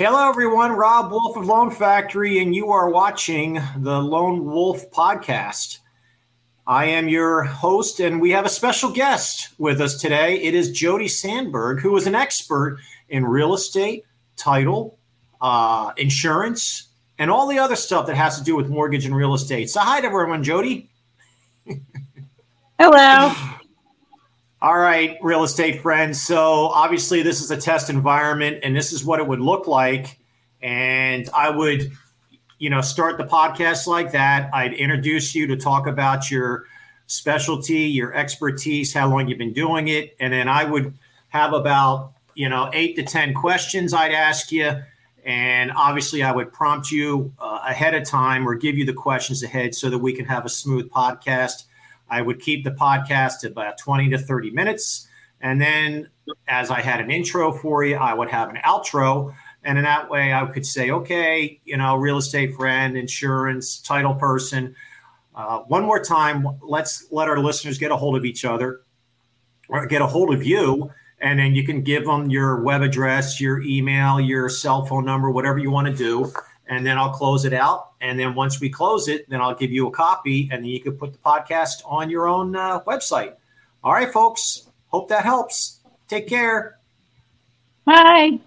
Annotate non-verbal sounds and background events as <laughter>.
Hello, everyone. Rob Wolf of Loan Factory, and you are watching the Lone Wolf Podcast. I am your host, and we have a special guest with us today. It is Jody Sandberg, who is an expert in real estate, title, uh, insurance, and all the other stuff that has to do with mortgage and real estate. So, hi to everyone, Jody. Hello. <laughs> Right, real estate friends. So obviously, this is a test environment, and this is what it would look like. And I would, you know, start the podcast like that. I'd introduce you to talk about your specialty, your expertise, how long you've been doing it, and then I would have about you know eight to ten questions I'd ask you, and obviously I would prompt you uh, ahead of time or give you the questions ahead so that we can have a smooth podcast. I would keep the podcast at about 20 to 30 minutes. And then, as I had an intro for you, I would have an outro. And in that way, I could say, okay, you know, real estate friend, insurance, title person. Uh, one more time, let's let our listeners get a hold of each other or get a hold of you. And then you can give them your web address, your email, your cell phone number, whatever you want to do and then I'll close it out. And then once we close it, then I'll give you a copy, and then you can put the podcast on your own uh, website. All right, folks. Hope that helps. Take care. Bye.